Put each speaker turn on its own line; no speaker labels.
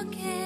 forget.